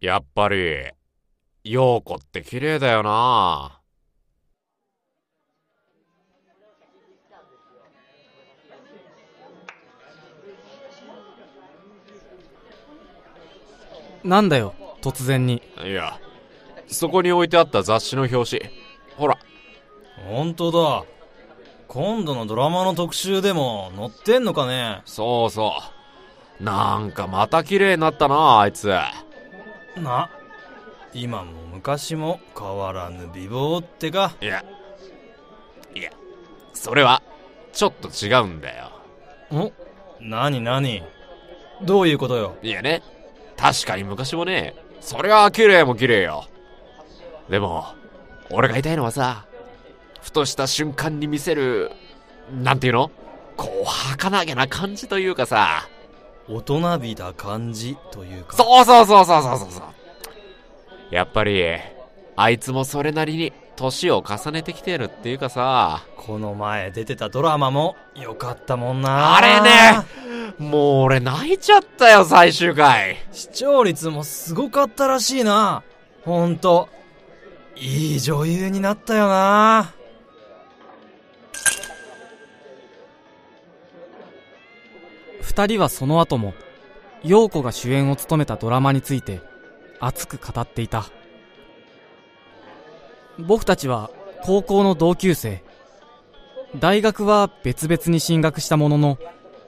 やっぱり、陽子って綺麗だよななんだよ突然にいや、そこに置いてあった雑誌の表紙。ほら、本当だ。今度のドラマの特集でも載ってんのかねそうそう。なんかまた綺麗になったなあいつ。な、今も昔も変わらぬ美貌ってか。いや、いや、それは、ちょっと違うんだよ。ん何何？どういうことよ？いやね、確かに昔もね、それは綺麗も綺麗よ。でも、俺が言いたいのはさ、ふとした瞬間に見せる、なんていうの？こう、儚げな感じというかさ。大人びた感じというか。そうそうそうそうそうそうそう。やっぱり、あいつもそれなりに年を重ねてきてるっていうかさ。この前出てたドラマも良かったもんなあれねもう俺泣いちゃったよ、最終回。視聴率もすごかったらしいな。ほんと。いい女優になったよな。二人はその後も陽子が主演を務めたドラマについて熱く語っていた。僕たちは高校の同級生。大学は別々に進学したものの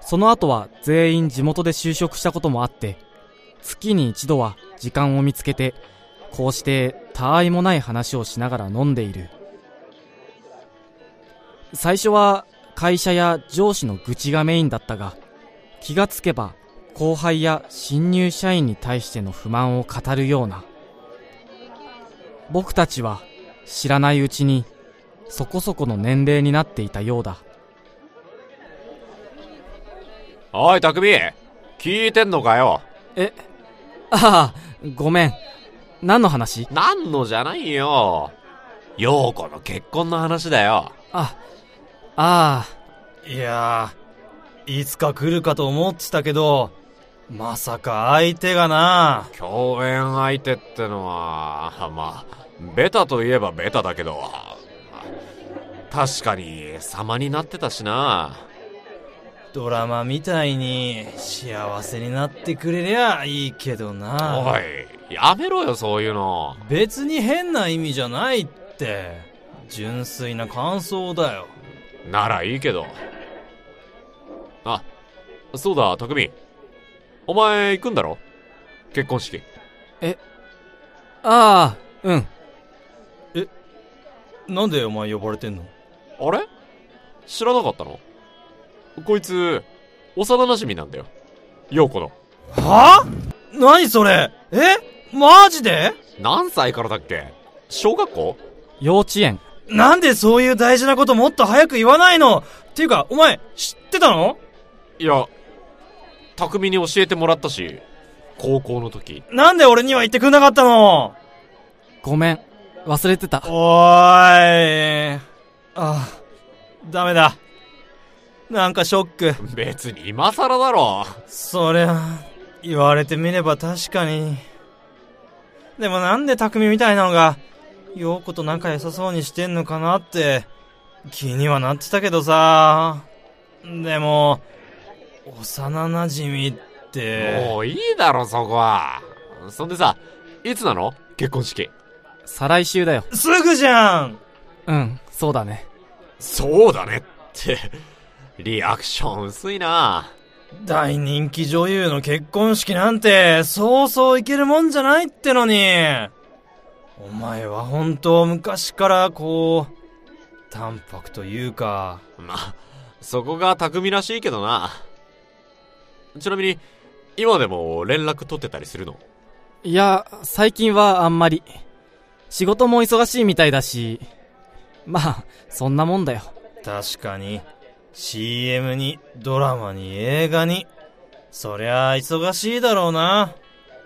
その後は全員地元で就職したこともあって月に一度は時間を見つけてこうしてたわいもない話をしながら飲んでいる。最初は会社や上司の愚痴がメインだったが気がつけば後輩や新入社員に対しての不満を語るような。僕たちは知らないうちにそこそこの年齢になっていたようだ。おい、匠。聞いてんのかよ？えああごめん。何の話？何のじゃないよ。陽子の結婚の話だよ。ああいやー、いつか来るかと思ってたけど、まさか相手がな。共演相手ってのは、まあ、ベタといえばベタだけど、確かに様になってたしな。ドラマみたいに幸せになってくれりゃいいけどな。おい、やめろよ、そういうの。別に変な意味じゃないって。純粋な感想だよ。ならいいけど。あ、そうだ、匠。お前行くんだろ？結婚式。ああうん。なんでお前呼ばれてんの？あれ？知らなかったの？こいつ、幼馴染なんだよ。陽子の。は？ぁ何それ？え？マジで？何歳からだっけ？小学校？幼稚園。なんでそういう大事なこともっと早く言わないの？っていうか、お前、知ってたの？いや、匠に教えてもらったし、高校の時。なんで俺には言ってくんなかったの？ごめん忘れてたおーい。あ、ダメだ。なんかショック。別に今更だろ。そりゃ、言われてみれば確かに。でもなんで匠みたいなのが、陽子と仲良さそうにしてんのかなって、気にはなってたけどさ。でも、幼馴染って。もういいだろ、そこは。そんでさ、いつなの？結婚式。再来週だよすぐじゃんうんそうだねそうだねって。リアクション薄いな。大人気女優の結婚式なんて、そうそういけるもんじゃないってのに。お前は本当昔からこう、淡白というか、まあ、そこが匠らしいけどな。ちなみに、今でも連絡取ってたりするの？いや最近はあんまり仕事も忙しいみたいだしまあそんなもんだよ確かに、CM に、ドラマに、映画に、そりゃあ忙しいだろうな。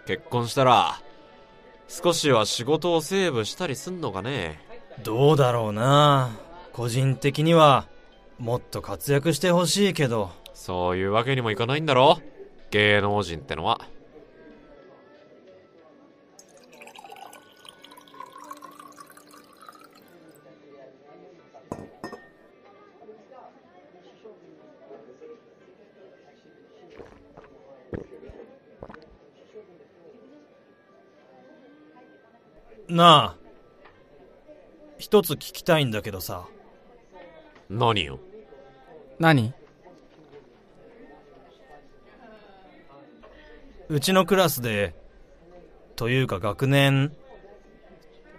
結婚したら、少しは仕事をセーブしたりすんのかね？どうだろうな。個人的には、もっと活躍してほしいけど。そういうわけにもいかないんだろ。芸能人ってのは。なあ。一つ聞きたいんだけどさ。何よ。何？うちのクラスで、というか学年、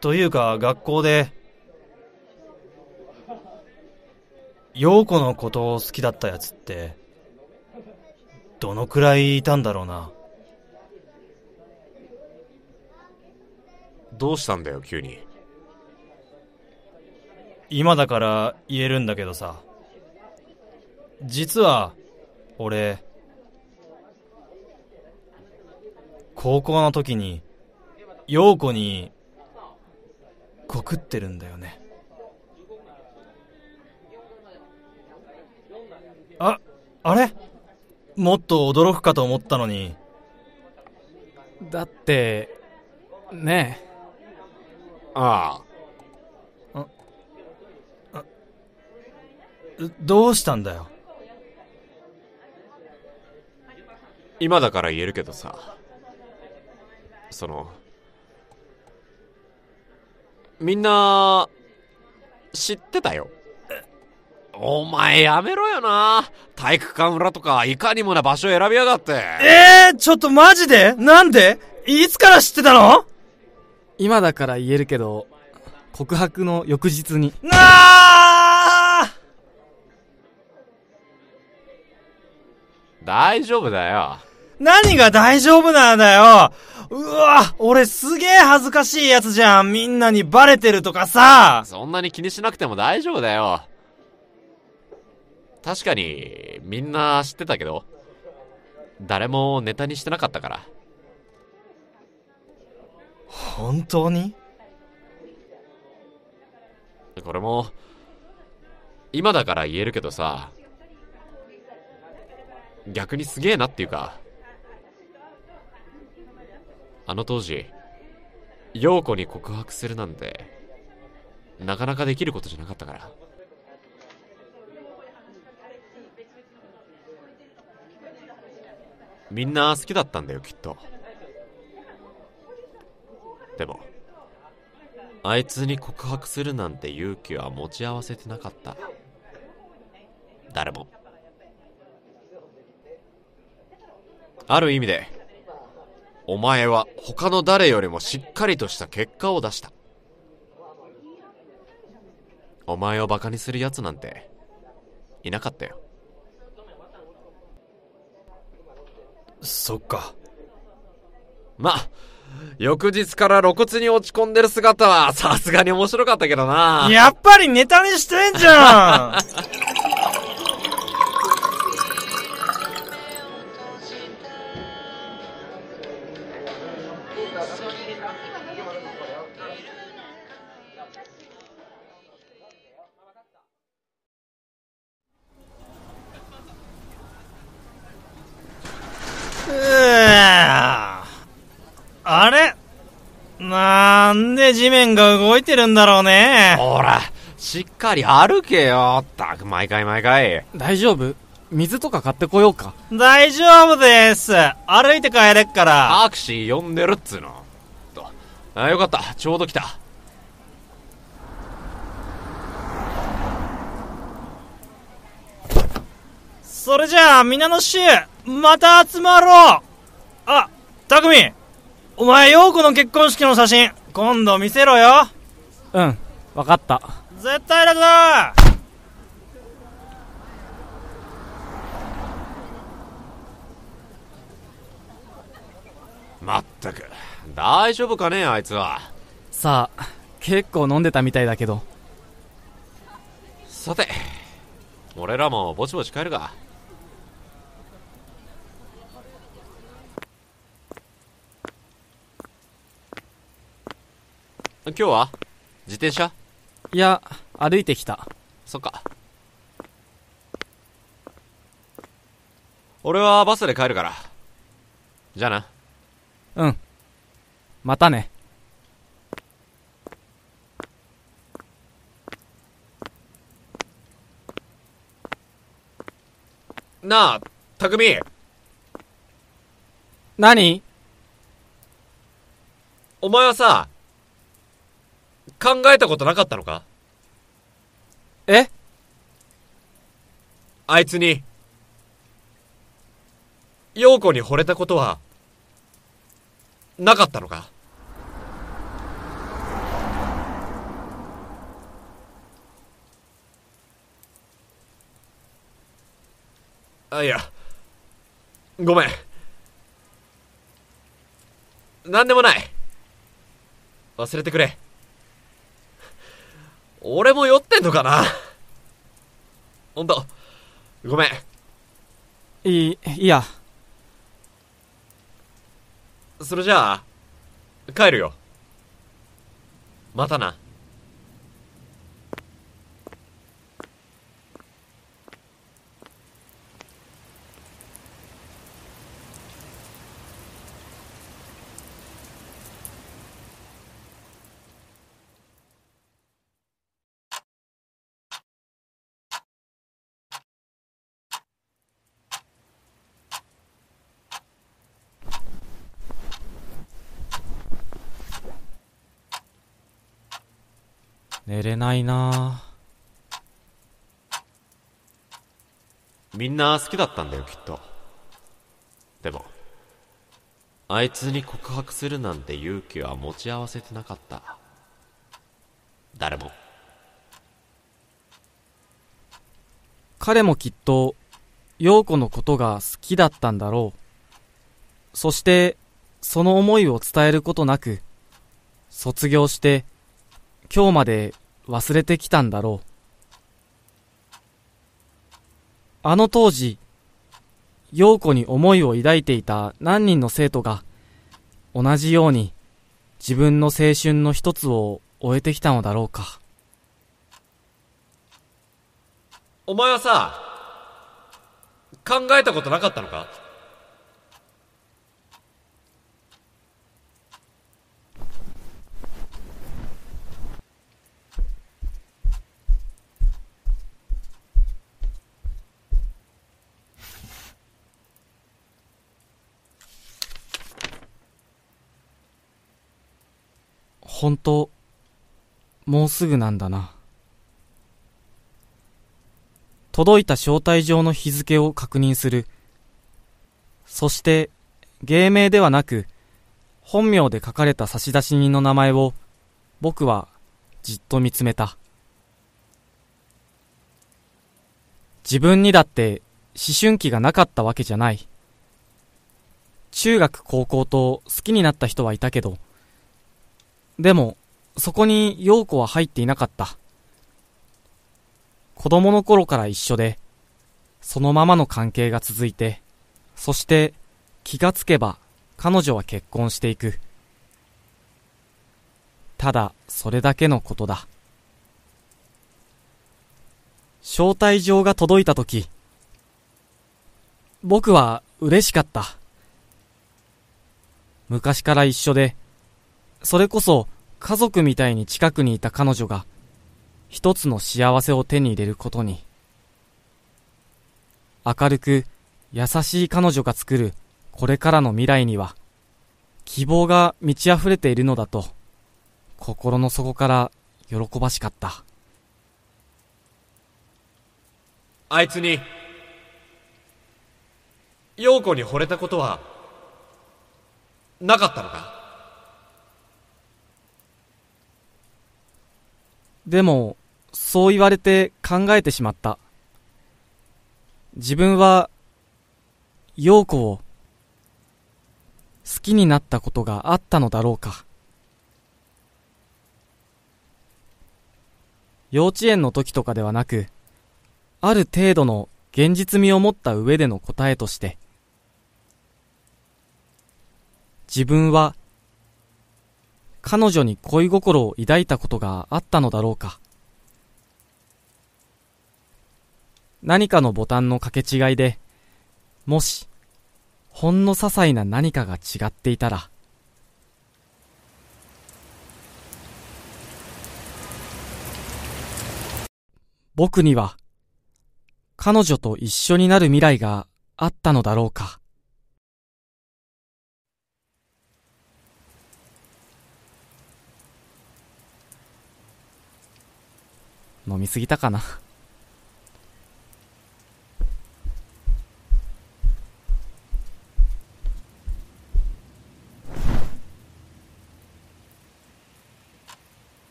というか学校で、陽子のことを好きだったやつって、どのくらいいたんだろうな。どうしたんだよ急に今だから言えるんだけどさ。実は、俺、高校の時に、陽子に、告ってるんだよね。あ、あれ？もっと驚くかと思ったのに、だって、ねあどうしたんだよ？今だから言えるけどさそのみんな知ってたよ。お前やめろよな。体育館裏とかいかにもな場所選びやがって。えー、ちょっとマジで？なんで？いつから知ってたの？今だから言えるけど、告白の翌日に。なあ大丈夫だよ何が大丈夫なんだようわ、俺すげえ恥ずかしいやつじゃん。みんなにバレてるとかさ。そんなに気にしなくても大丈夫だよ確かにみんな知ってたけど誰もネタにしてなかったから本当に？これも今だから言えるけどさ逆にすげえなっていうかあの当時陽子に告白するなんてなかなかできることじゃなかったから。みんな好きだったんだよきっと。でもあいつに告白するなんて勇気は持ち合わせてなかった。誰も。ある意味でお前は他の誰よりもしっかりとした結果を出した。お前をバカにする奴なんていなかったよ。そっか。まあ翌日から露骨に落ち込んでる姿はさすがに面白かったけどな。やっぱりネタにしてんじゃん が動いてるんだろうね。ほらしっかり歩けよったく毎回毎回大丈夫？水とか買ってこようか。大丈夫です。歩いて帰れっから。タクシー呼んでるっつうのとあよかったちょうど来たそれじゃあ、皆の衆、また集まろうお前、陽子の結婚式の写真、今度見せろよ。うん、わかった。絶対だぞ。まったく。大丈夫かねあいつは。さあ、結構飲んでたみたいだけど。さて俺らもぼちぼち帰るか今日は？自転車？いや、歩いてきた。そっか。俺はバスで帰るから。じゃあな。うん。またね。なあ匠何？お前はさ考えたことなかったのか？え？あいつに、陽子に惚れたことは、なかったのか？あ、いや、ごめん。なんでもない。忘れてくれ。俺も酔ってんのかな？ほんと、ごめん。いい、いや、それじゃあ、帰るよ。またな。寝れないなみんな好きだったんだよ、きっと。でも、あいつに告白するなんて勇気は持ち合わせてなかった。誰も。彼もきっと、陽子のことが好きだったんだろう。そして、その思いを伝えることなく、卒業して、今日まで忘れてきたんだろう。あの当時、陽子に思いを抱いていた何人の生徒が、同じように自分の青春の一つを終えてきたのだろうか。お前はさ、考えたことなかったのか？本当、もうすぐなんだな。届いた招待状の日付を確認する。そして、芸名ではなく、本名で書かれた差出人の名前を、僕はじっと見つめた。自分にだって思春期がなかったわけじゃない。中学高校と好きになった人はいたけど、でも、そこに陽子は入っていなかった。子供の頃から一緒で、そのままの関係が続いて、そして気がつけば彼女は結婚していく。ただ、それだけのことだ。招待状が届いたとき、僕は嬉しかった。昔から一緒で、それこそ家族みたいに近くにいた彼女が一つの幸せを手に入れることに。明るく優しい彼女が作るこれからの未来には希望が満ち溢れているのだと心の底から喜ばしかった。あいつに、陽子に惚れたことは、なかったのか？でもそう言われて考えてしまった。自分は陽子を好きになったことがあったのだろうか。幼稚園の時とかではなくある程度の現実味を持った上での答えとして自分は彼女に恋心を抱いたことがあったのだろうか何かのボタンの掛け違いで、もし、ほんの些細な何かが違っていたら、僕には、彼女と一緒になる未来があったのだろうか。飲みすぎたかな。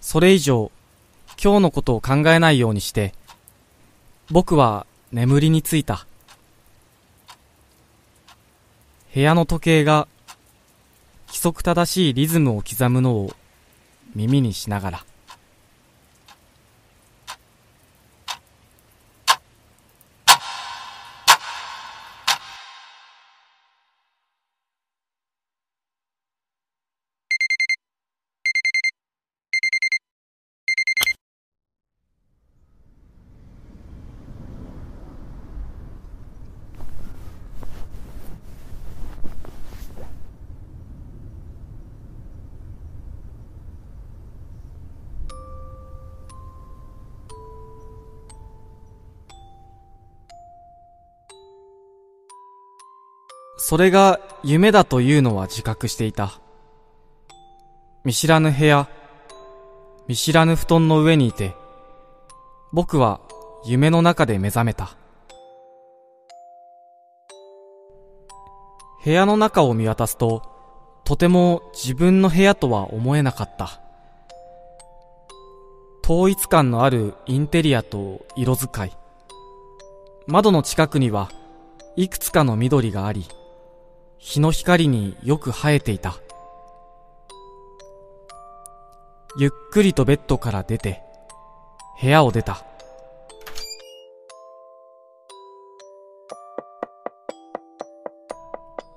それ以上、今日のことを考えないようにして、僕は眠りについた。部屋の時計が規則正しいリズムを刻むのを耳にしながら。それが夢だというのは自覚していた。見知らぬ部屋、見知らぬ布団の上にいて、僕は夢の中で目覚めた。部屋の中を見渡すと、とても自分の部屋とは思えなかった。統一感のあるインテリアと色使い。窓の近くにはいくつかの緑があり、日の光によく生えていた。ゆっくりとベッドから出て、部屋を出た。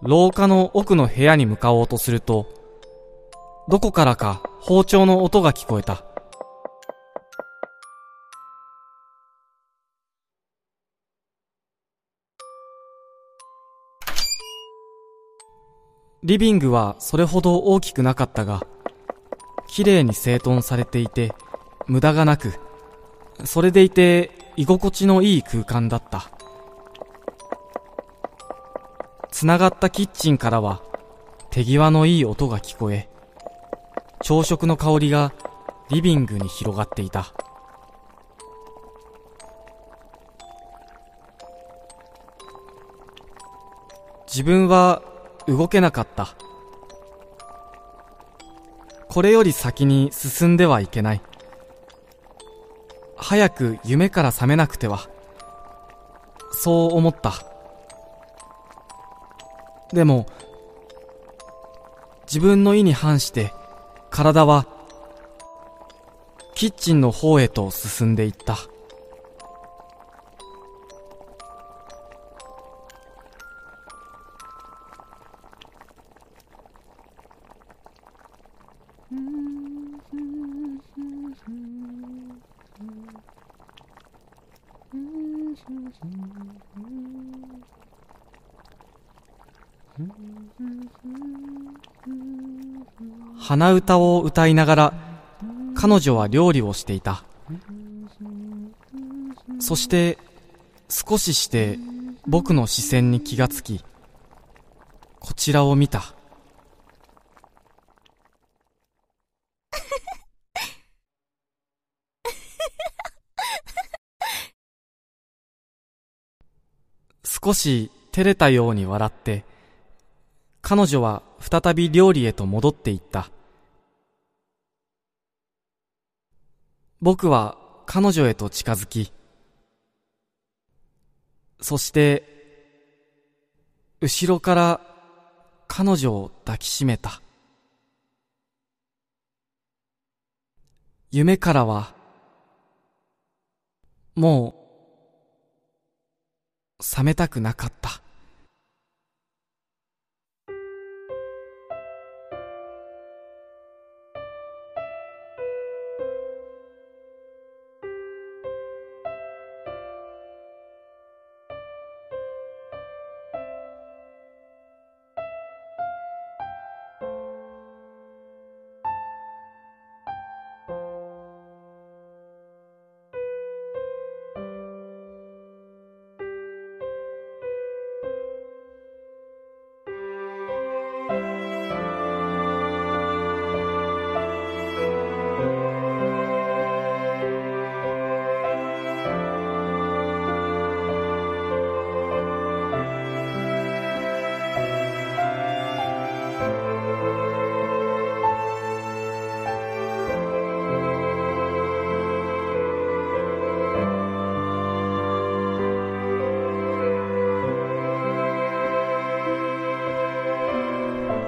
廊下の奥の部屋に向かおうとすると、どこからか包丁の音が聞こえた。リビングはそれほど大きくなかったが、綺麗に整頓されていて、無駄がなく、それでいて居心地のいい空間だった。繋がったキッチンからは手際のいい音が聞こえ、朝食の香りがリビングに広がっていた。自分は動けなかった。これより先に進んではいけない。早く夢から覚めなくては。そう思った。でも、自分の意に反して、体は、キッチンの方へと進んでいった。鼻歌を歌いながら彼女は料理をしていたそして少しして僕の視線に気がつきこちらを見た少し照れたように笑って彼女は再び料理へと戻っていった。僕は彼女へと近づき、そして、後ろから彼女を抱きしめた。夢からは、もう、覚めたくなかった。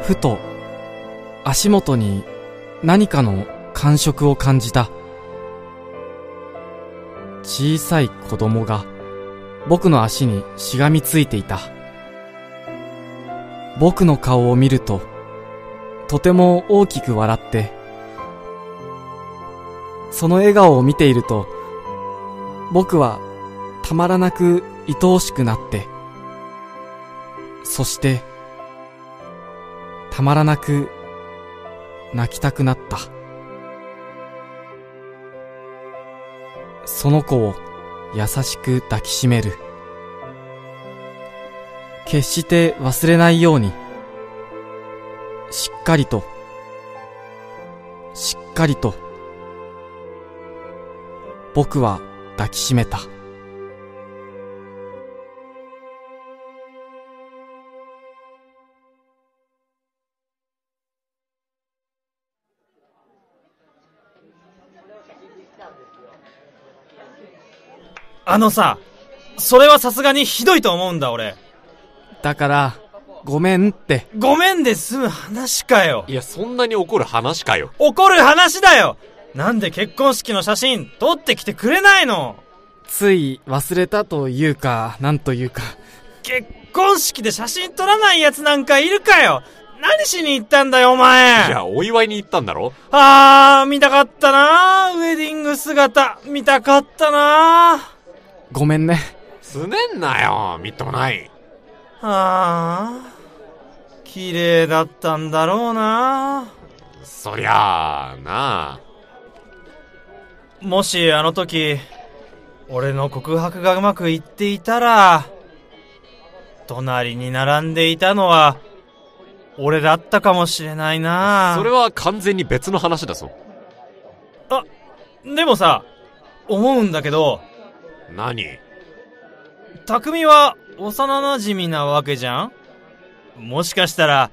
ふと足元に何かの感触を感じた。小さい子供が僕の足にしがみついていた。僕の顔を見るととても大きく笑ってその笑顔を見ていると僕はたまらなく愛おしくなってそしてたまらなく泣きたくなった。その子を優しく抱きしめる。決して忘れないように。しっかりと。しっかりと。僕は抱きしめた。あのさ、それはさすがにひどいと思うんだ俺。だからごめんって。ごめんで済む話かよ。いや、そんなに怒る話かよ。怒る話だよ。なんで結婚式の写真撮ってきてくれないの？つい忘れたというかなんというか。結婚式で写真撮らない奴なんかいるかよ。何しに行ったんだよお前。いや、お祝いに行ったんだろ？あー、見たかったなウェディング姿、見たかったなごめんねすねんなよ、みっともない。あー、綺麗だったんだろうなそりゃあ、なあ。もしあの時、俺の告白がうまくいっていたら、隣に並んでいたのは、俺だったかもしれないなそれは完全に別の話だぞ。でもさ、思うんだけど、何？匠は幼馴染なわけじゃん？もしかしたら、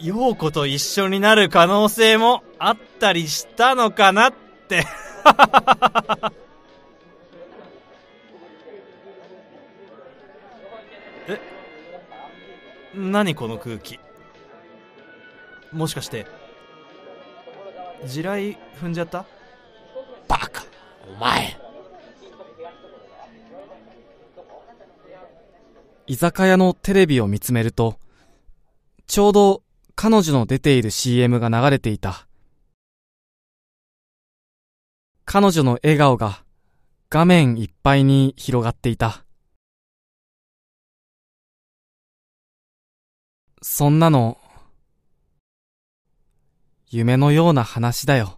陽子と一緒になる可能性もあったりしたのかなって。え何この空気？もしかして、地雷踏んじゃった？バカ。お前。居酒屋のテレビを見つめるとちょうど彼女の出ている CM が流れていた。彼女の笑顔が画面いっぱいに広がっていた。そんなの夢のような話だよ。